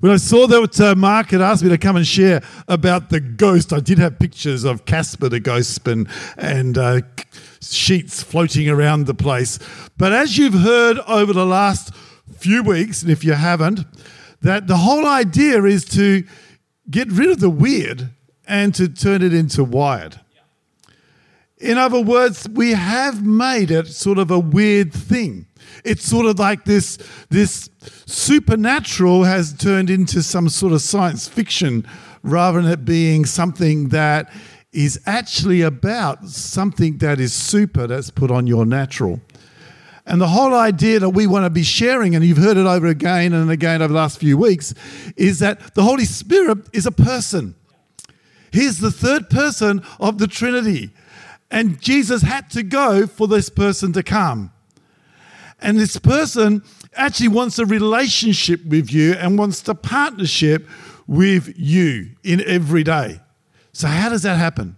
When I saw that uh, Mark had asked me to come and share about the ghost, I did have pictures of Casper the ghost and, and uh, sheets floating around the place. But as you've heard over the last few weeks, and if you haven't, that the whole idea is to get rid of the weird and to turn it into wired. In other words, we have made it sort of a weird thing. It's sort of like this, this supernatural has turned into some sort of science fiction rather than it being something that is actually about something that is super that's put on your natural. And the whole idea that we want to be sharing, and you've heard it over again and again over the last few weeks, is that the Holy Spirit is a person. He's the third person of the Trinity. And Jesus had to go for this person to come. And this person actually wants a relationship with you and wants the partnership with you in every day. So, how does that happen?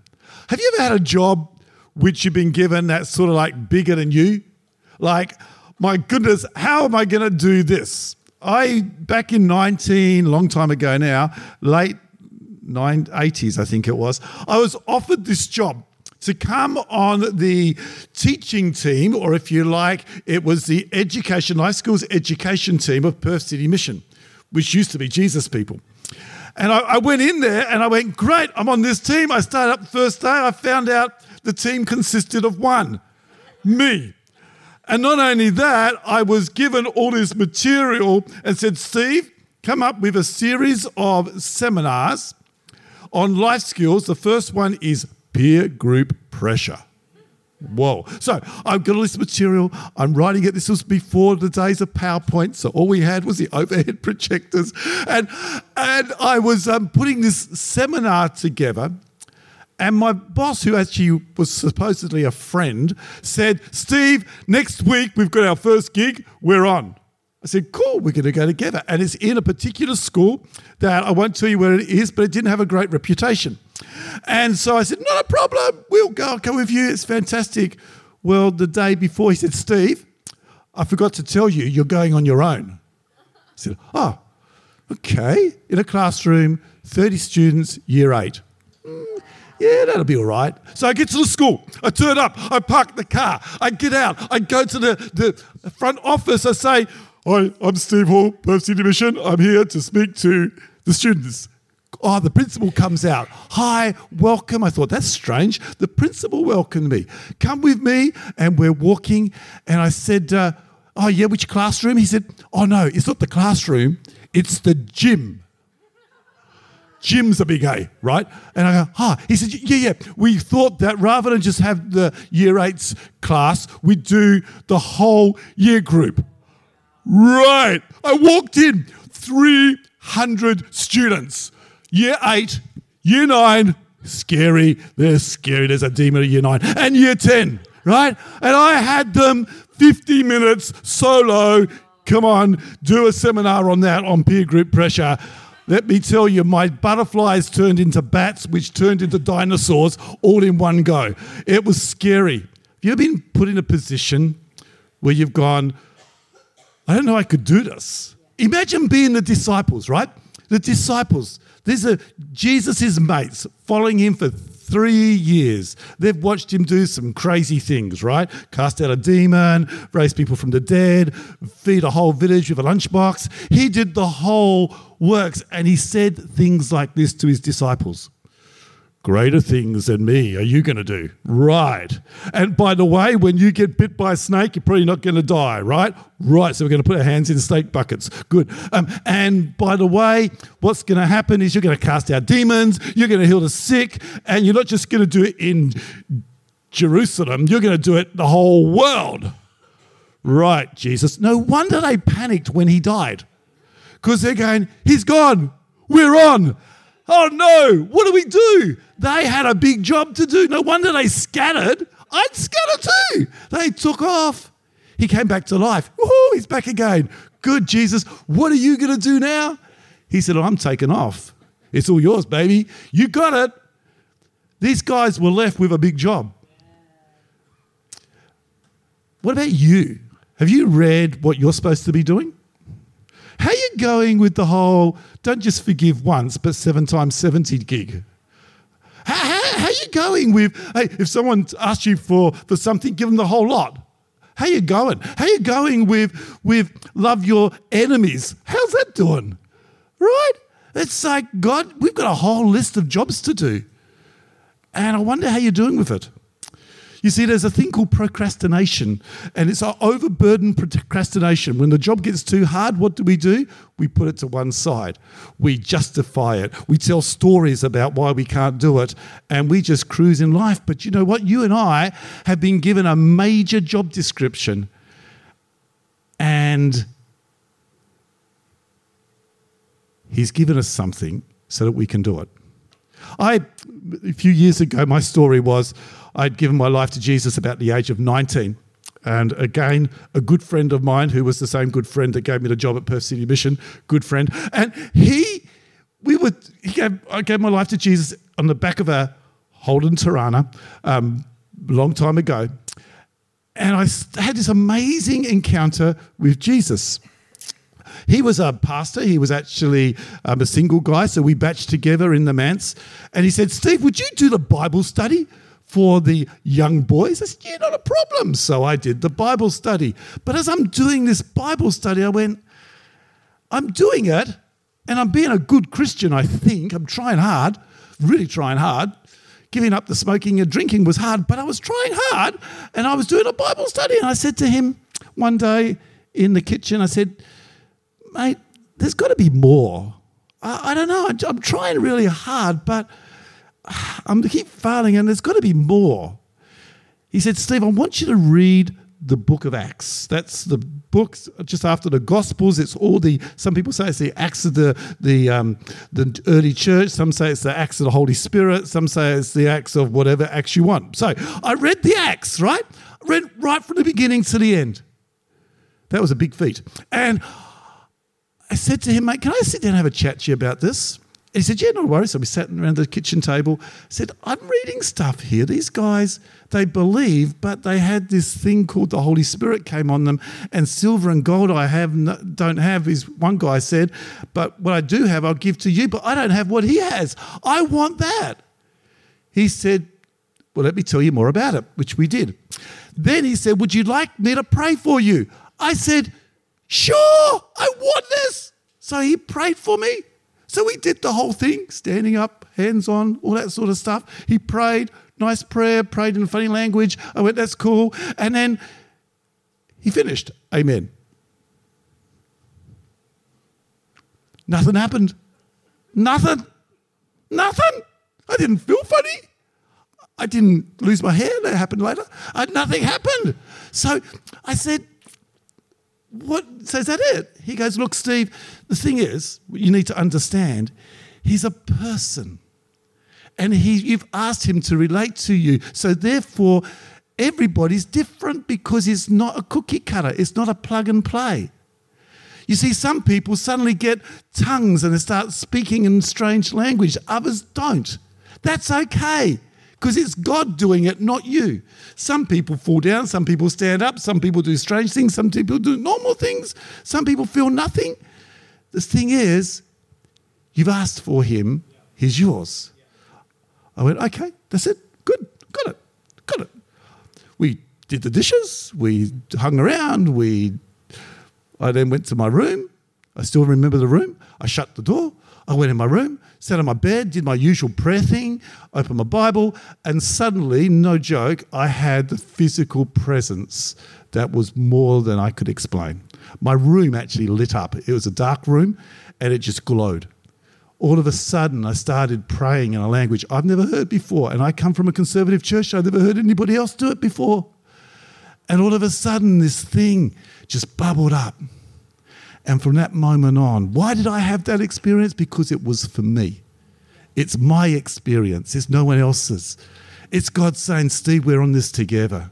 Have you ever had a job which you've been given that's sort of like bigger than you? Like, my goodness, how am I going to do this? I, back in 19, long time ago now, late 80s, I think it was, I was offered this job to come on the teaching team, or if you like, it was the education, Life Schools education team of Perth City Mission, which used to be Jesus people. And I, I, went in there and I went, great, I'm on this team. I started up the first day. I found out the team consisted of one me. And not only that, I was given all this material and said, Steve, come up with a series of seminars on life skills. The first one is peer group pressure. Whoa. So I've got all this material. I'm writing it. This was before the days of PowerPoint. So all we had was the overhead projectors. And, and I was um, putting this seminar together. And my boss, who actually was supposedly a friend, said, Steve, next week we've got our first gig. We're on. I said, cool, we're going to go together. And it's in a particular school that I won't tell you where it is, but it didn't have a great reputation. And so I said, not a problem. We'll go. I'll come with you. It's fantastic. Well, the day before, he said, Steve, I forgot to tell you, you're going on your own. I said, oh, okay. In a classroom, 30 students, year eight. Mm, yeah, that'll be all right. So I get to the school. I turn up. I park the car. I get out. I go to the, the front office. I say, Hi, I'm Steve Hall, Perth City Mission. I'm here to speak to the students. Oh, the principal comes out. Hi, welcome. I thought, that's strange. The principal welcomed me. Come with me. And we're walking. And I said, uh, Oh, yeah, which classroom? He said, Oh, no, it's not the classroom, it's the gym. Gym's a big A, right? And I go, ah. He said, yeah, yeah. We thought that rather than just have the year eights class, we'd do the whole year group. Right. I walked in, 300 students year eight, year nine, scary. They're scary. There's a demon at year nine. And year 10, right? And I had them 50 minutes solo. Come on, do a seminar on that, on peer group pressure. Let me tell you, my butterflies turned into bats, which turned into dinosaurs all in one go. It was scary. Have you ever been put in a position where you've gone, I don't know I could do this? Imagine being the disciples, right? The disciples, these are Jesus' mates following him for three years. They've watched him do some crazy things, right? Cast out a demon, raise people from the dead, feed a whole village with a lunchbox. He did the whole works and he said things like this to his disciples greater things than me are you going to do? Right. And by the way, when you get bit by a snake, you're probably not going to die, right? Right. So we're going to put our hands in snake buckets. Good. Um, and by the way, what's going to happen is you're going to cast out demons, you're going to heal the sick, and you're not just going to do it in Jerusalem, you're going to do it the whole world. Right, Jesus. No wonder they panicked when he died. Because they're going, He's gone. We're on. Oh no, what do we do? They had a big job to do. No wonder they scattered. I'd scatter too. They took off. He came back to life. Woohoo, he's back again. Good, Jesus. What are you going to do now? He said, oh, I'm taking off. It's all yours, baby. You got it. These guys were left with a big job. What about you? Have you read what you're supposed to be doing? How are you going with the whole don't just forgive once, but seven times 70 gig? How, how, how are you going with, hey, if someone asks you for, for something, give them the whole lot? How you going? How you going with, with love your enemies? How's that doing? Right? It's like, God, we've got a whole list of jobs to do. And I wonder how you're doing with it. You see, there's a thing called procrastination, and it's our overburdened procrastination. When the job gets too hard, what do we do? We put it to one side. We justify it. We tell stories about why we can't do it, and we just cruise in life. But you know what? You and I have been given a major job description, and He's given us something so that we can do it. I, a few years ago, my story was I'd given my life to Jesus about the age of 19. And again, a good friend of mine who was the same good friend that gave me the job at Perth City Mission, good friend. And he, we would, he gave, I gave my life to Jesus on the back of a Holden Torana um, long time ago. And I had this amazing encounter with Jesus. He was a pastor. He was actually um, a single guy. So we batched together in the manse. And he said, Steve, would you do the Bible study? for the young boys? I said, Yeah, not a problem. So I did the Bible study. But as I'm doing this Bible study, I went, I'm doing it and I'm being a good Christian, I think. I'm trying hard, really trying hard. Giving up the smoking and drinking was hard, but I was trying hard and I was doing a Bible study. And I said to him one day in the kitchen, I said, Mate, there's got to be more. I, I don't know. I'm trying really hard, but I'm keep failing, and there's got to be more. He said, Steve, I want you to read the book of Acts. That's the book just after the Gospels. It's all the, some people say it's the Acts of the, the, um, the early church. Some say it's the Acts of the Holy Spirit. Some say it's the Acts of whatever Acts you want. So I read the Acts, right? I read right from the beginning to the end. That was a big feat. And I said to him, mate, can I sit down and have a chat to you about this? he said, Yeah, no worries. So we sat around the kitchen table. said, I'm reading stuff here. These guys, they believe, but they had this thing called the Holy Spirit came on them, and silver and gold I have don't have, is one guy said, but what I do have, I'll give to you, but I don't have what he has. I want that. He said, Well, let me tell you more about it, which we did. Then he said, Would you like me to pray for you? I said, Sure, I want this. So he prayed for me. So we did the whole thing, standing up, hands on, all that sort of stuff. He prayed, nice prayer, prayed in funny language. I went, that's cool. And then he finished, Amen. Nothing happened. Nothing. Nothing. I didn't feel funny. I didn't lose my hair. That happened later. Nothing happened. So I said, what? So is that it? He goes, Look, Steve, the thing is, you need to understand, he's a person. And he, you've asked him to relate to you. So therefore, everybody's different because it's not a cookie cutter, it's not a plug and play. You see, some people suddenly get tongues and they start speaking in strange language, others don't. That's okay because it's God doing it, not you. Some people fall down, some people stand up, some people do strange things, some people do normal things, some people feel nothing. The thing is, you've asked for him, he's yours. I went, okay, that's it, good, got it, got it. We did the dishes, we hung around, we I then went to my room. I still remember the room. I shut the door. I went in my room sat on my bed, did my usual prayer thing, opened my Bible, and suddenly, no joke, I had the physical presence that was more than I could explain. My room actually lit up. It was a dark room and it just glowed. All of a sudden, I started praying in a language I've never heard before. And I come from a conservative church, I've never heard anybody else do it before. And all of a sudden, this thing just bubbled up. And from that moment on, why did I have that experience? Because it was for me. It's my experience, it's no one else's. It's God saying, Steve, we're on this together.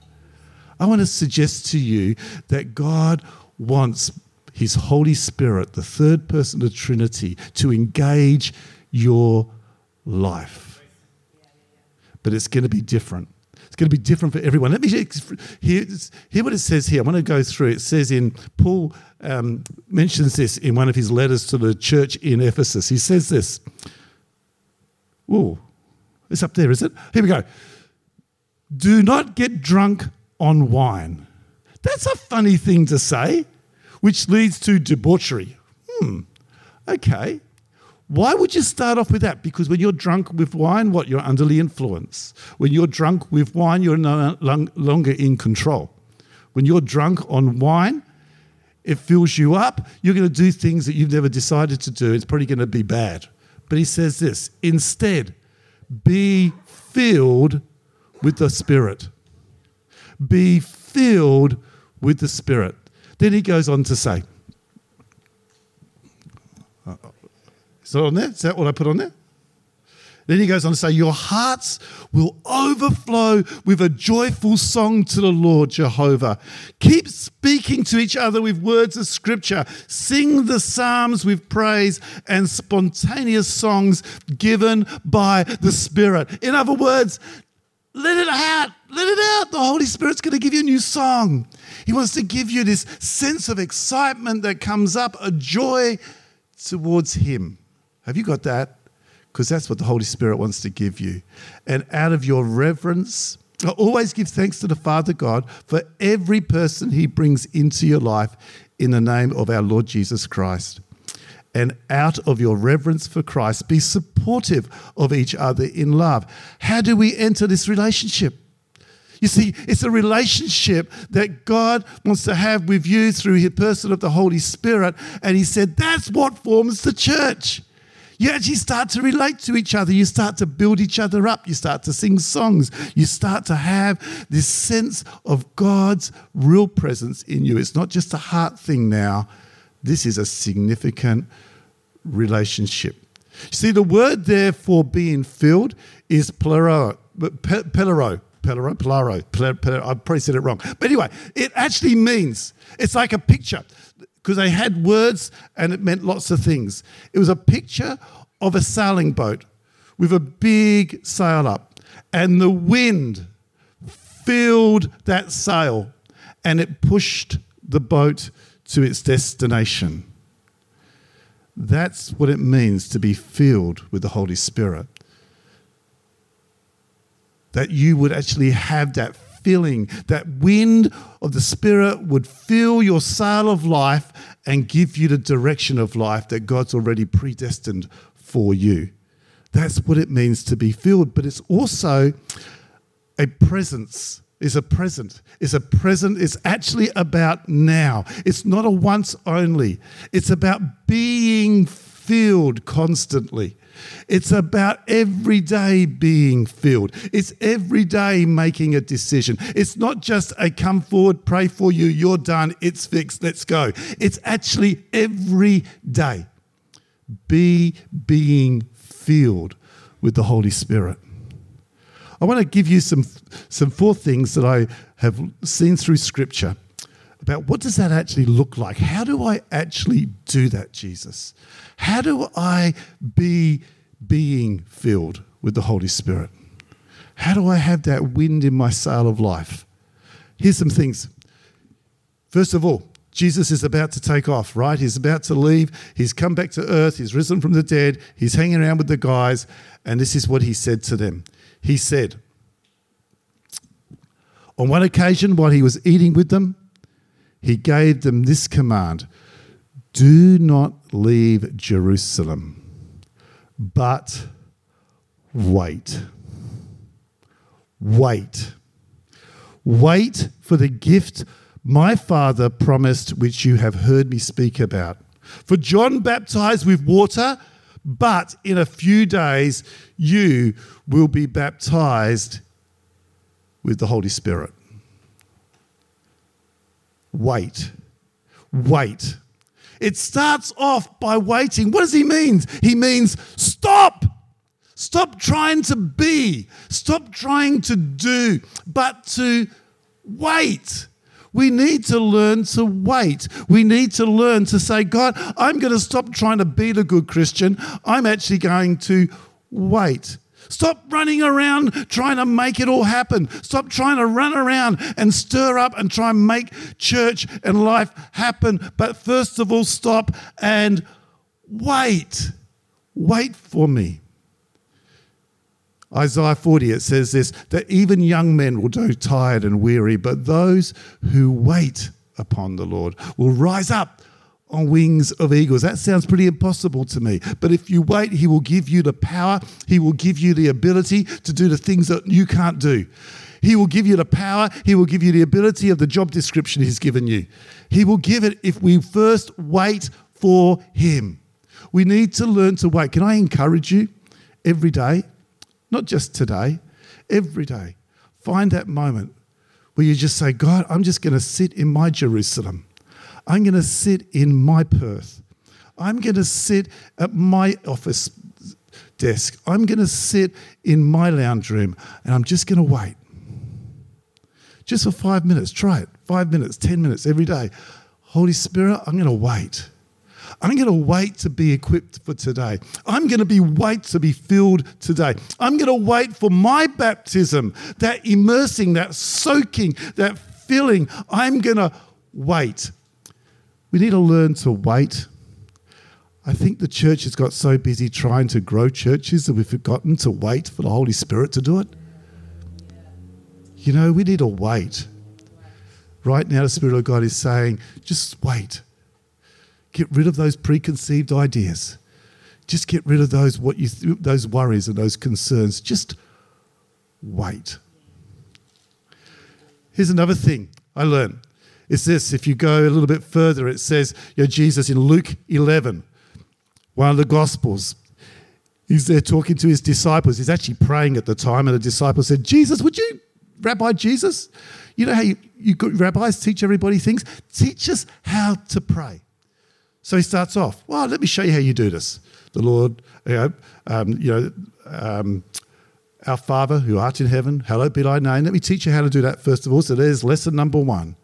I want to suggest to you that God wants His Holy Spirit, the third person of the Trinity, to engage your life. But it's going to be different. It's going to be different for everyone. Let me hear, hear what it says here. I want to go through. It says in, Paul um, mentions this in one of his letters to the church in Ephesus. He says this. Oh, it's up there, is it? Here we go. Do not get drunk on wine. That's a funny thing to say, which leads to debauchery. Hmm, okay. Why would you start off with that? Because when you're drunk with wine, what? You're under the influence. When you're drunk with wine, you're no longer in control. When you're drunk on wine, it fills you up. You're going to do things that you've never decided to do. It's probably going to be bad. But he says this instead, be filled with the Spirit. Be filled with the Spirit. Then he goes on to say, uh, Is that on there? Is that what I put on there? Then he goes on to say, Your hearts will overflow with a joyful song to the Lord Jehovah. Keep speaking to each other with words of scripture. Sing the psalms with praise and spontaneous songs given by the Spirit. In other words, let it out. Let it out. The Holy Spirit's going to give you a new song. He wants to give you this sense of excitement that comes up, a joy towards Him. Have you got that? Because that's what the Holy Spirit wants to give you. And out of your reverence, I always give thanks to the Father God for every person He brings into your life in the name of our Lord Jesus Christ. And out of your reverence for Christ, be supportive of each other in love. How do we enter this relationship? You see, it's a relationship that God wants to have with you through His person of the Holy Spirit. And He said that's what forms the church you actually start to relate to each other. You start to build each other up. You start to sing songs. You start to have this sense of God's real presence in you. It's not just a heart thing now, this is a significant relationship. See, the word there for being filled is plero, pelero, pelero, pelero, I probably said it wrong. But anyway, it actually means, it's like a picture because they had words and it meant lots of things. It was a picture of a sailing boat with a big sail up, and the wind filled that sail and it pushed the boat to its destination. That's what it means to be filled with the Holy Spirit. That you would actually have that filling, that wind of the Spirit would fill your sail of life and give you the direction of life that God's already predestined for you. That's what it means to be filled, but it's also a presence. Is a present. It's a present. It's actually about now. It's not a once only. It's about being filled constantly. It's about every day being filled. It's every day making a decision. It's not just a come forward, pray for you, you're done, it's fixed, let's go. It's actually every day. Be being filled with the Holy Spirit. I want to give you some, some four things that I have seen through Scripture about what does that actually look like? How do I actually do that, Jesus? How do I be being filled with the Holy Spirit? How do I have that wind in my sail of life? Here's some things. First of all, Jesus is about to take off, right? He's about to leave. He's come back to earth. He's risen from the dead. He's hanging around with the guys. And this is what he said to them. He said, On one occasion, while he was eating with them, he gave them this command Do not leave Jerusalem, but wait. Wait. Wait for the gift my Father promised, which you have heard me speak about. For John baptized with water, but in a few days you will be baptized with the Holy Spirit. Wait. Wait. It starts off by waiting. What does he mean? He means stop. Stop trying to be, stop trying to do, but to wait. We need to learn to wait. We need to learn to say, God, I'm going to stop trying to be the good Christian. I'm actually going to wait. Stop running around trying to make it all happen. Stop trying to run around and stir up and try and make church and life happen. But first of all, stop and wait. Wait for me. Isaiah 40, it says this that even young men will grow tired and weary, but those who wait upon the Lord will rise up on wings of eagles. That sounds pretty impossible to me. But if you wait, He will give you the power, He will give you the ability to do the things that you can't do. He will give you the power, He will give you the ability of the job description He's given you. He will give it if we first wait for Him. We need to learn to wait. Can I encourage you every day? Not just today, every day. Find that moment where you just say, God, I'm just going to sit in my Jerusalem. I'm going to sit in my Perth. I'm going to sit at my office desk. I'm going to sit in my lounge room and I'm just going to wait. Just for five minutes. Try it. Five minutes, 10 minutes every day. Holy Spirit, I'm going to wait. I'm going to wait to be equipped for today. I'm going to be wait to be filled today. I'm going to wait for my baptism, that immersing, that soaking, that filling. I'm going to wait. We need to learn to wait. I think the church has got so busy trying to grow churches that we've forgotten to wait for the Holy Spirit to do it. You know, we need to wait. Right now, the Spirit of God is saying, just wait. Get rid of those preconceived ideas. Just get rid of those what you those worries and those concerns. Just wait. Here's another thing I learned. It's this. If you go a little bit further, it says, you know, Jesus in Luke 11, one of the Gospels, he's there talking to his disciples. He's actually praying at the time, and the disciples said, Jesus, would you, Rabbi Jesus, you know how you, you rabbis teach everybody things? Teach us how to pray. So he starts off, well, let me show you how you do this. The Lord, you know, um, you know um, our Father who art in heaven, hallowed be thy name. Let me teach you how to do that first of all. So there's lesson number one.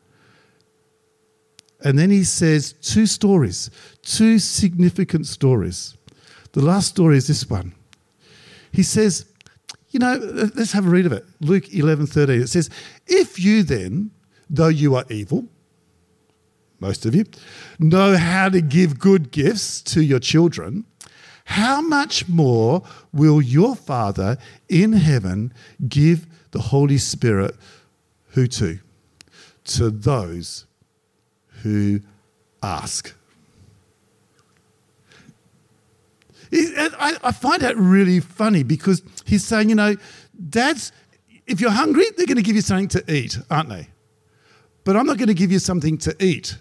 And then he says two stories, two significant stories. The last story is this one. He says, you know, let's have a read of it. Luke 11 13. It says, If you then, though you are evil, most of you, know how to give good gifts to your children, how much more will your Father in heaven give the Holy Spirit who to? To those who ask. I find that really funny because he's saying, you know, dads, if you're hungry, they're going to give you something to eat, aren't they? But I'm not going to give you something to eat.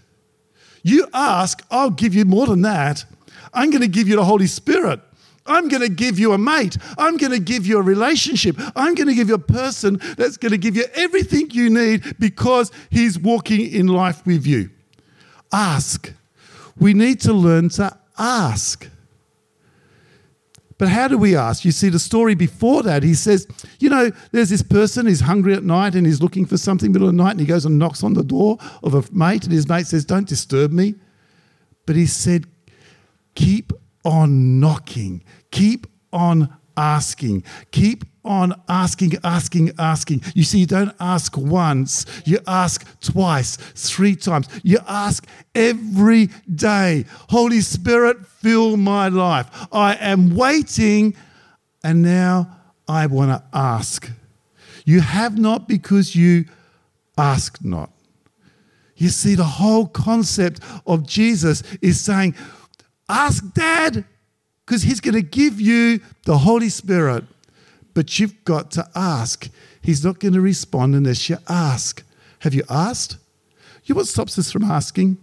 You ask, I'll give you more than that. I'm going to give you the Holy Spirit. I'm going to give you a mate. I'm going to give you a relationship. I'm going to give you a person that's going to give you everything you need because he's walking in life with you. Ask. We need to learn to ask. But how do we ask? You see, the story before that, he says, you know, there's this person, he's hungry at night and he's looking for something middle of the night and he goes and knocks on the door of a mate and his mate says, don't disturb me. But he said, keep on knocking, keep on asking, keep on asking, asking, asking. You see, you don't ask once, you ask twice, three times. You ask every day. Holy Spirit, fill my life. I am waiting, and now I want to ask. You have not because you ask not. You see, the whole concept of Jesus is saying, Ask dad, because he's going to give you the Holy Spirit. But you've got to ask. He's not going to respond unless you ask. Have you asked? You know what stops us from asking?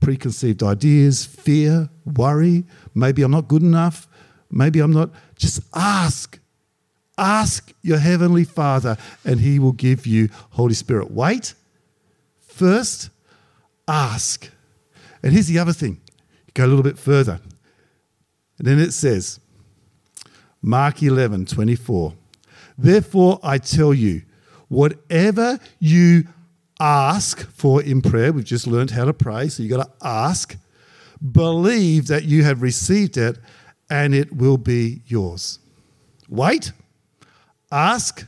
Preconceived ideas, fear, worry. Maybe I'm not good enough. Maybe I'm not. Just ask. Ask your Heavenly Father, and He will give you Holy Spirit. Wait. First, ask. And here's the other thing go a little bit further. And then it says, Mark 11, 24. Therefore, I tell you, whatever you ask for in prayer, we've just learned how to pray, so you've got to ask, believe that you have received it and it will be yours. Wait, ask,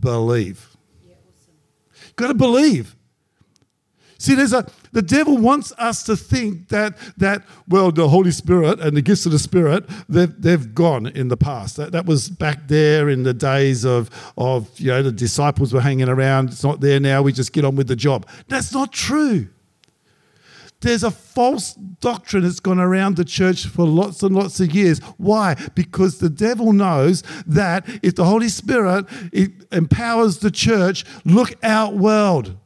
believe. You've got to believe. See, there's a the devil wants us to think that that well, the Holy Spirit and the gifts of the Spirit they've they've gone in the past. That that was back there in the days of of you know the disciples were hanging around. It's not there now. We just get on with the job. That's not true. There's a false doctrine that's gone around the church for lots and lots of years. Why? Because the devil knows that if the Holy Spirit empowers the church, look out, world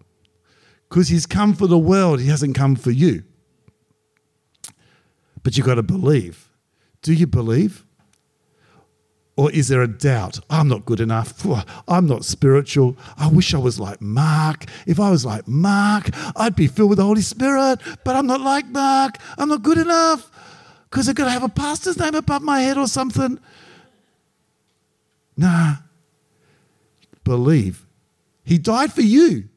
because he's come for the world, he hasn't come for you. But you've got to believe. Do you believe? Or is there a doubt? I'm not good enough. I'm not spiritual. I wish I was like Mark. If I was like Mark, I'd be filled with the Holy Spirit, but I'm not like Mark. I'm not good enough because I've got to have a pastor's name above my head or something. Nah. Believe. He died for you.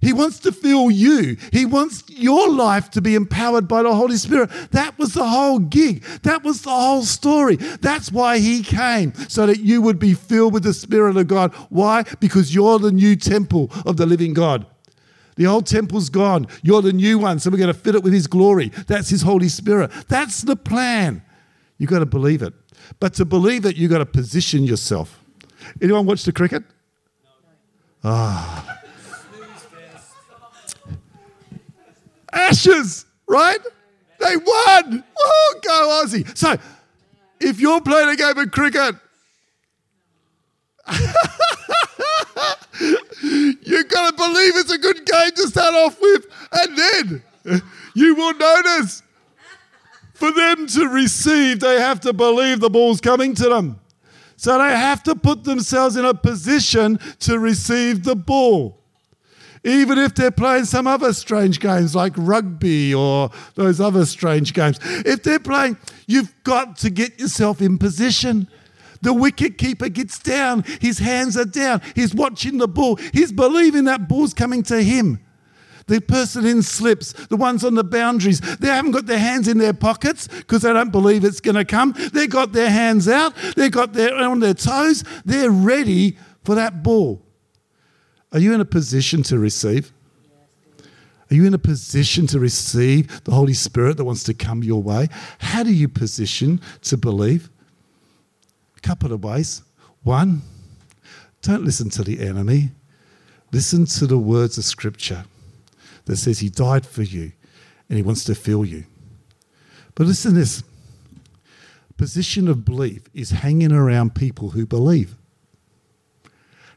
He wants to fill you. He wants your life to be empowered by the Holy Spirit. That was the whole gig. That was the whole story. That's why He came, so that you would be filled with the Spirit of God. Why? Because you're the new temple of the living God. The old temple's gone. You're the new one, so we're going to fit it with His glory. That's His Holy Spirit. That's the plan. You've got to believe it. But to believe it, you've got to position yourself. Anyone watch the cricket? Ah. Ashes, right? They won. Oh, go Aussie. So, if you're playing a game of cricket, you've got to believe it's a good game to start off with, and then you will notice. For them to receive, they have to believe the ball's coming to them. So they have to put themselves in a position to receive the ball even if they're playing some other strange games like rugby or those other strange games. If they're playing, you've got to get yourself in position. The wicket keeper gets down, his hands are down, he's watching the ball, he's believing that ball's coming to him. The person in slips, the ones on the boundaries, they haven't got their hands in their pockets because they don't believe it's going to come. They've got their hands out, they've got their on their toes, they're ready for that ball. Are you in a position to receive? Are you in a position to receive the Holy Spirit that wants to come your way? How do you position to believe? A couple of ways. One, don't listen to the enemy. Listen to the words of Scripture that says He died for you and He wants to fill you. But listen to this position of belief is hanging around people who believe.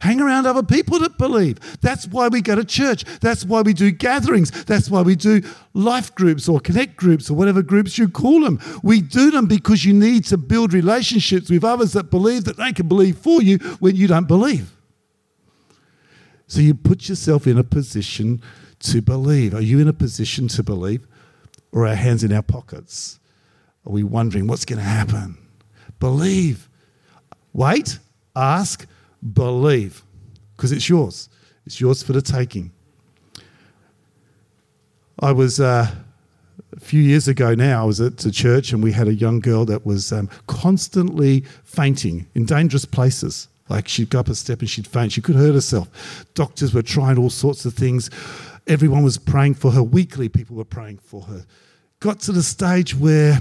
Hang around other people that believe. That's why we go to church. That's why we do gatherings. That's why we do life groups or connect groups or whatever groups you call them. We do them because you need to build relationships with others that believe that they can believe for you when you don't believe. So you put yourself in a position to believe. Are you in a position to believe? Or are our hands in our pockets? Are we wondering what's going to happen? Believe. Wait, ask, believe because it's yours. It's yours for the taking. I was uh, a few years ago now, I was at a church and we had a young girl that was um, constantly fainting in dangerous places. Like she'd go up a step and she'd faint. She could hurt herself. Doctors were trying all sorts of things. Everyone was praying for her. Weekly, people were praying for her. Got to the stage where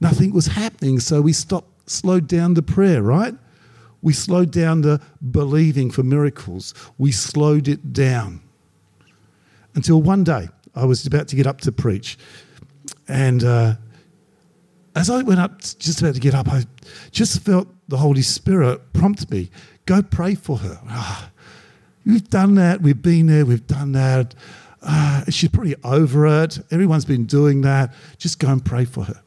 nothing was happening, so we stopped, slowed down the prayer, right? We slowed down the believing for miracles. We slowed it down until one day I was about to get up to preach. And uh, as I went up, just about to get up, I just felt the Holy Spirit prompt me go pray for her. Oh, we've done that. We've been there. We've done that. Uh, she's pretty over it. Everyone's been doing that. Just go and pray for her.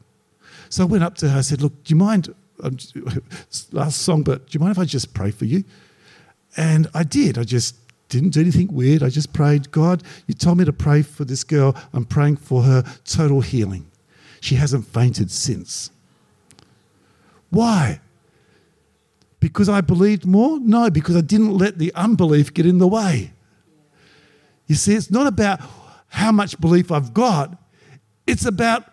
So I went up to her. I said, Look, do you mind last song, but do you mind if I just pray for you? And I did. I just didn't do anything weird. I just prayed, God, you told me to pray for this girl. I'm praying for her total healing. She hasn't fainted since. Why? Because I believed more? No, because I didn't let the unbelief get in the way. You see, it's not about how much belief I've got, it's about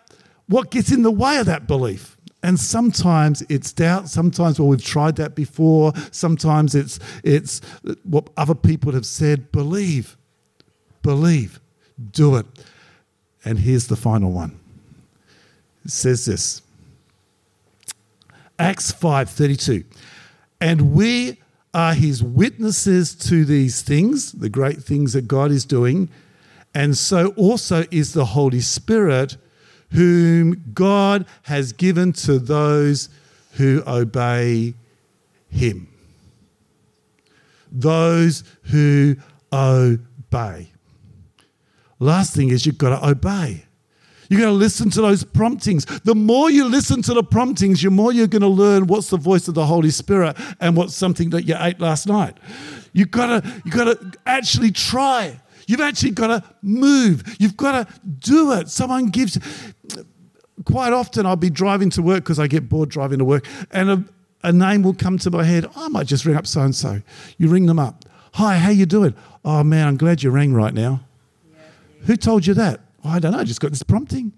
what gets in the way of that belief. And sometimes it's doubt. Sometimes, well, we've tried that before. Sometimes it's it's what other people have said. Believe, believe, do it. And here's the final one. It says this. Acts 5:32. And we are his witnesses to these things, the great things that God is doing, and so also is the Holy Spirit whom God has given to those who obey him. Those who obey. Last thing is you've got to obey. You've got to listen to those promptings. The more you listen to the promptings, the more you're going to learn what's the voice of the Holy Spirit and what's something that you ate last night. You've got to, you've got to actually try. You've actually got to move. You've got to do it. Someone gives. Quite often, I'll be driving to work because I get bored driving to work, and a, a name will come to my head. Oh, I might just ring up so and so. You ring them up. Hi, how you doing? Oh man, I'm glad you rang right now. Yeah, yeah. Who told you that? Oh, I don't know. I just got this prompting.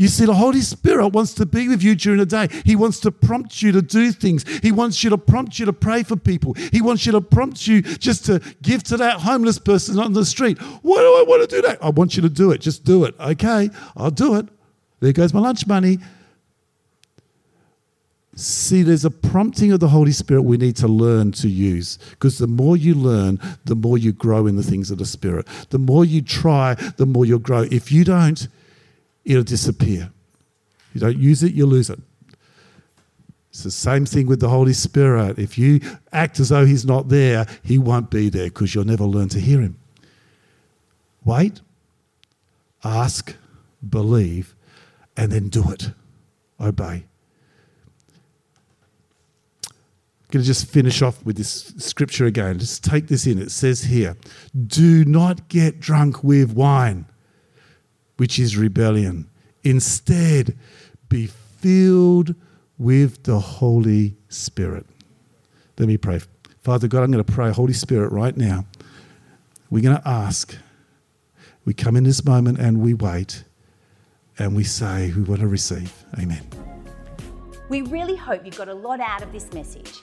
You see, the Holy Spirit wants to be with you during the day. He wants to prompt you to do things. He wants you to prompt you to pray for people. He wants you to prompt you just to give to that homeless person on the street. Why do I want to do that? I want you to do it. Just do it. Okay, I'll do it. There goes my lunch money. See, there's a prompting of the Holy Spirit we need to learn to use because the more you learn, the more you grow in the things of the Spirit. The more you try, the more you'll grow. If you don't, it'll disappear. You don't use it, you lose it. It's the same thing with the Holy Spirit. If you act as though He's not there, He won't be there because you'll never learn to hear Him. Wait, ask, believe, and then do it. Obey. I'm going to just finish off with this scripture again. Just take this in. It says here, Do not get drunk with wine which is rebellion. Instead, be filled with the Holy Spirit. Let me pray. Father God, I'm going to pray, Holy Spirit, right now. We're going to ask. We come in this moment and we wait and we say we want to receive. Amen. We really hope you got a lot out of this message.